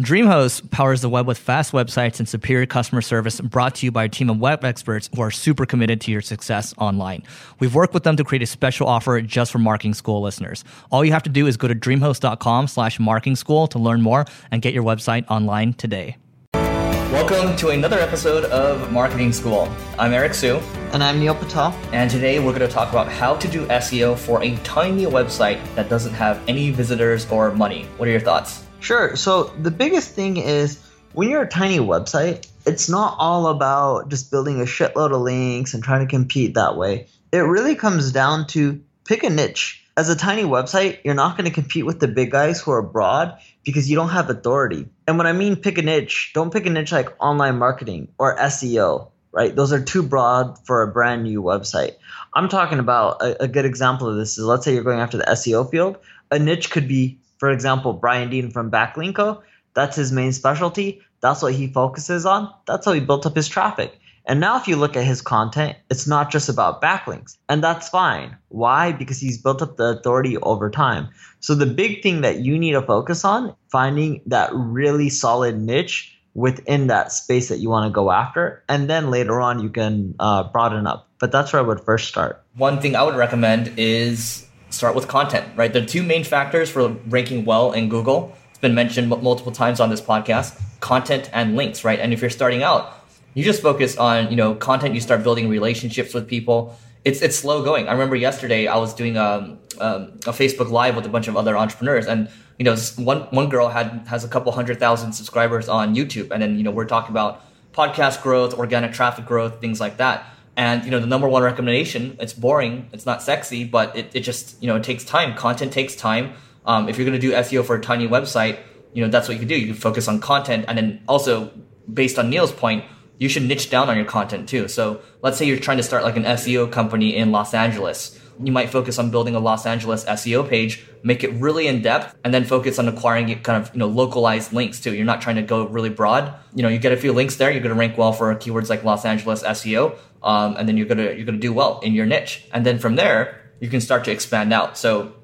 DreamHost powers the web with fast websites and superior customer service brought to you by a team of web experts who are super committed to your success online. We've worked with them to create a special offer just for marketing school listeners. All you have to do is go to dreamhost.com slash marketing school to learn more and get your website online today. Welcome to another episode of Marketing School. I'm Eric Siu. And I'm Neil Patel. And today we're going to talk about how to do SEO for a tiny website that doesn't have any visitors or money. What are your thoughts? Sure. So the biggest thing is when you're a tiny website, it's not all about just building a shitload of links and trying to compete that way. It really comes down to pick a niche. As a tiny website, you're not going to compete with the big guys who are broad because you don't have authority. And when I mean pick a niche, don't pick a niche like online marketing or SEO, right? Those are too broad for a brand new website. I'm talking about a, a good example of this is let's say you're going after the SEO field. A niche could be for example, Brian Dean from Backlinko, that's his main specialty. That's what he focuses on. That's how he built up his traffic. And now, if you look at his content, it's not just about backlinks. And that's fine. Why? Because he's built up the authority over time. So, the big thing that you need to focus on, finding that really solid niche within that space that you want to go after. And then later on, you can uh, broaden up. But that's where I would first start. One thing I would recommend is start with content, right? The two main factors for ranking well in Google, it's been mentioned multiple times on this podcast, content and links, right? And if you're starting out, you just focus on, you know, content, you start building relationships with people. It's, it's slow going. I remember yesterday I was doing a, um, um, a Facebook live with a bunch of other entrepreneurs and, you know, one, one girl had, has a couple hundred thousand subscribers on YouTube. And then, you know, we're talking about podcast growth, organic traffic growth, things like that and you know, the number one recommendation, it's boring, it's not sexy, but it, it just, you know, it takes time. Content takes time. Um, if you're going to do SEO for a tiny website, you know, that's what you can do. You can focus on content. And then also based on Neil's point, you should niche down on your content too. So let's say you're trying to start like an SEO company in Los Angeles. You might focus on building a Los Angeles SEO page, make it really in depth, and then focus on acquiring kind of, you know, localized links too. You're not trying to go really broad. You know, you get a few links there, you're going to rank well for keywords like Los Angeles SEO um, and then you're gonna you're gonna do well in your niche, and then from there you can start to expand out. So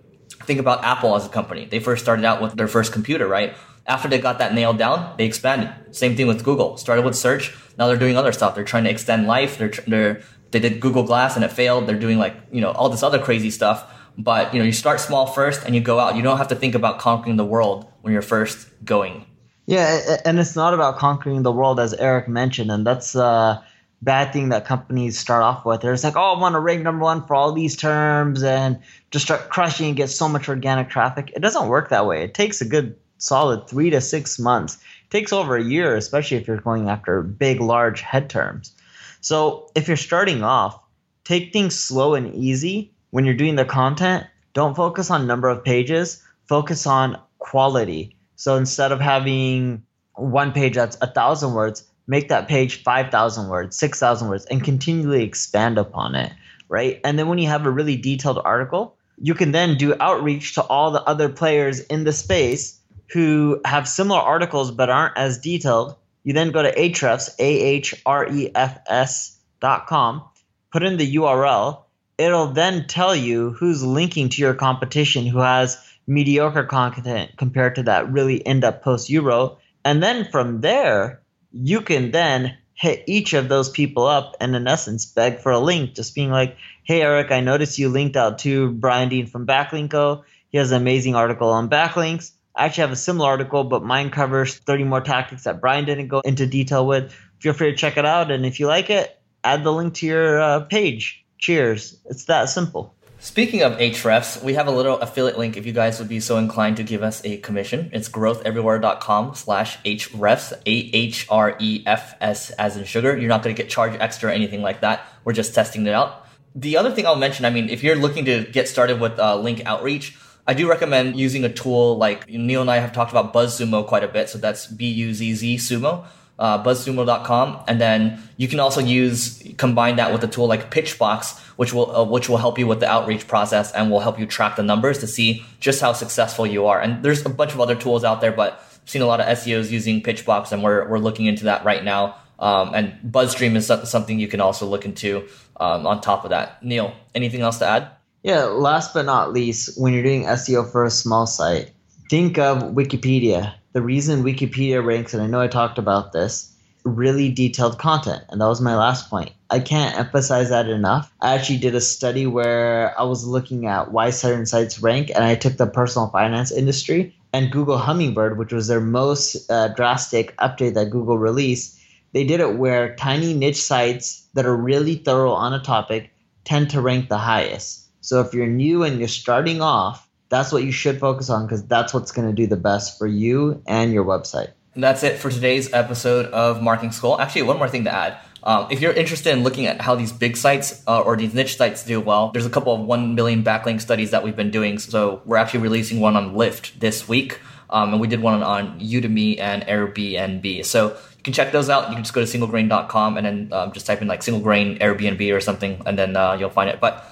think about Apple as a company. They first started out with their first computer, right? After they got that nailed down, they expanded. Same thing with Google. Started with search. Now they're doing other stuff. They're trying to extend life. They're, they're they did Google Glass and it failed. They're doing like you know all this other crazy stuff. But you know you start small first and you go out. You don't have to think about conquering the world when you're first going. Yeah, and it's not about conquering the world as Eric mentioned, and that's a bad thing that companies start off with. They're just like, oh, I want to rank number one for all these terms and just start crushing and get so much organic traffic. It doesn't work that way. It takes a good solid three to six months. It takes over a year, especially if you're going after big, large head terms. So if you're starting off, take things slow and easy when you're doing the content. Don't focus on number of pages. Focus on quality. So instead of having one page that's a thousand words, make that page 5,000 words, 6,000 words, and continually expand upon it, right? And then when you have a really detailed article, you can then do outreach to all the other players in the space who have similar articles but aren't as detailed. You then go to Ahrefs, A H R E F S dot com, put in the URL. It'll then tell you who's linking to your competition who has mediocre content compared to that really in depth post you wrote. And then from there, you can then hit each of those people up and in essence beg for a link just being like hey eric i noticed you linked out to brian dean from backlinko he has an amazing article on backlinks i actually have a similar article but mine covers 30 more tactics that brian didn't go into detail with feel free to check it out and if you like it add the link to your uh, page cheers it's that simple Speaking of Ahrefs, we have a little affiliate link if you guys would be so inclined to give us a commission. It's growtheverywhere.com slash Ahrefs, A-H-R-E-F-S as in sugar. You're not going to get charged extra or anything like that. We're just testing it out. The other thing I'll mention, I mean, if you're looking to get started with uh, link outreach, I do recommend using a tool like Neil and I have talked about BuzzSumo quite a bit. So that's B-U-Z-Z Sumo uh, buzzsumo.com, and then you can also use combine that with a tool like Pitchbox, which will uh, which will help you with the outreach process and will help you track the numbers to see just how successful you are. And there's a bunch of other tools out there, but I've seen a lot of SEOs using Pitchbox, and we're we're looking into that right now. Um, and Buzzstream is something you can also look into um, on top of that. Neil, anything else to add? Yeah, last but not least, when you're doing SEO for a small site, think of Wikipedia the reason Wikipedia ranks, and I know I talked about this, really detailed content. And that was my last point. I can't emphasize that enough. I actually did a study where I was looking at why certain sites rank, and I took the personal finance industry and Google Hummingbird, which was their most uh, drastic update that Google released. They did it where tiny niche sites that are really thorough on a topic tend to rank the highest. So if you're new and you're starting off, that's what you should focus on because that's what's going to do the best for you and your website. And that's it for today's episode of Marketing School. Actually, one more thing to add. Um, if you're interested in looking at how these big sites uh, or these niche sites do well, there's a couple of 1 million backlink studies that we've been doing. So we're actually releasing one on Lyft this week. Um, and we did one on Udemy and Airbnb. So you can check those out. You can just go to singlegrain.com and then um, just type in like single grain Airbnb or something, and then uh, you'll find it. But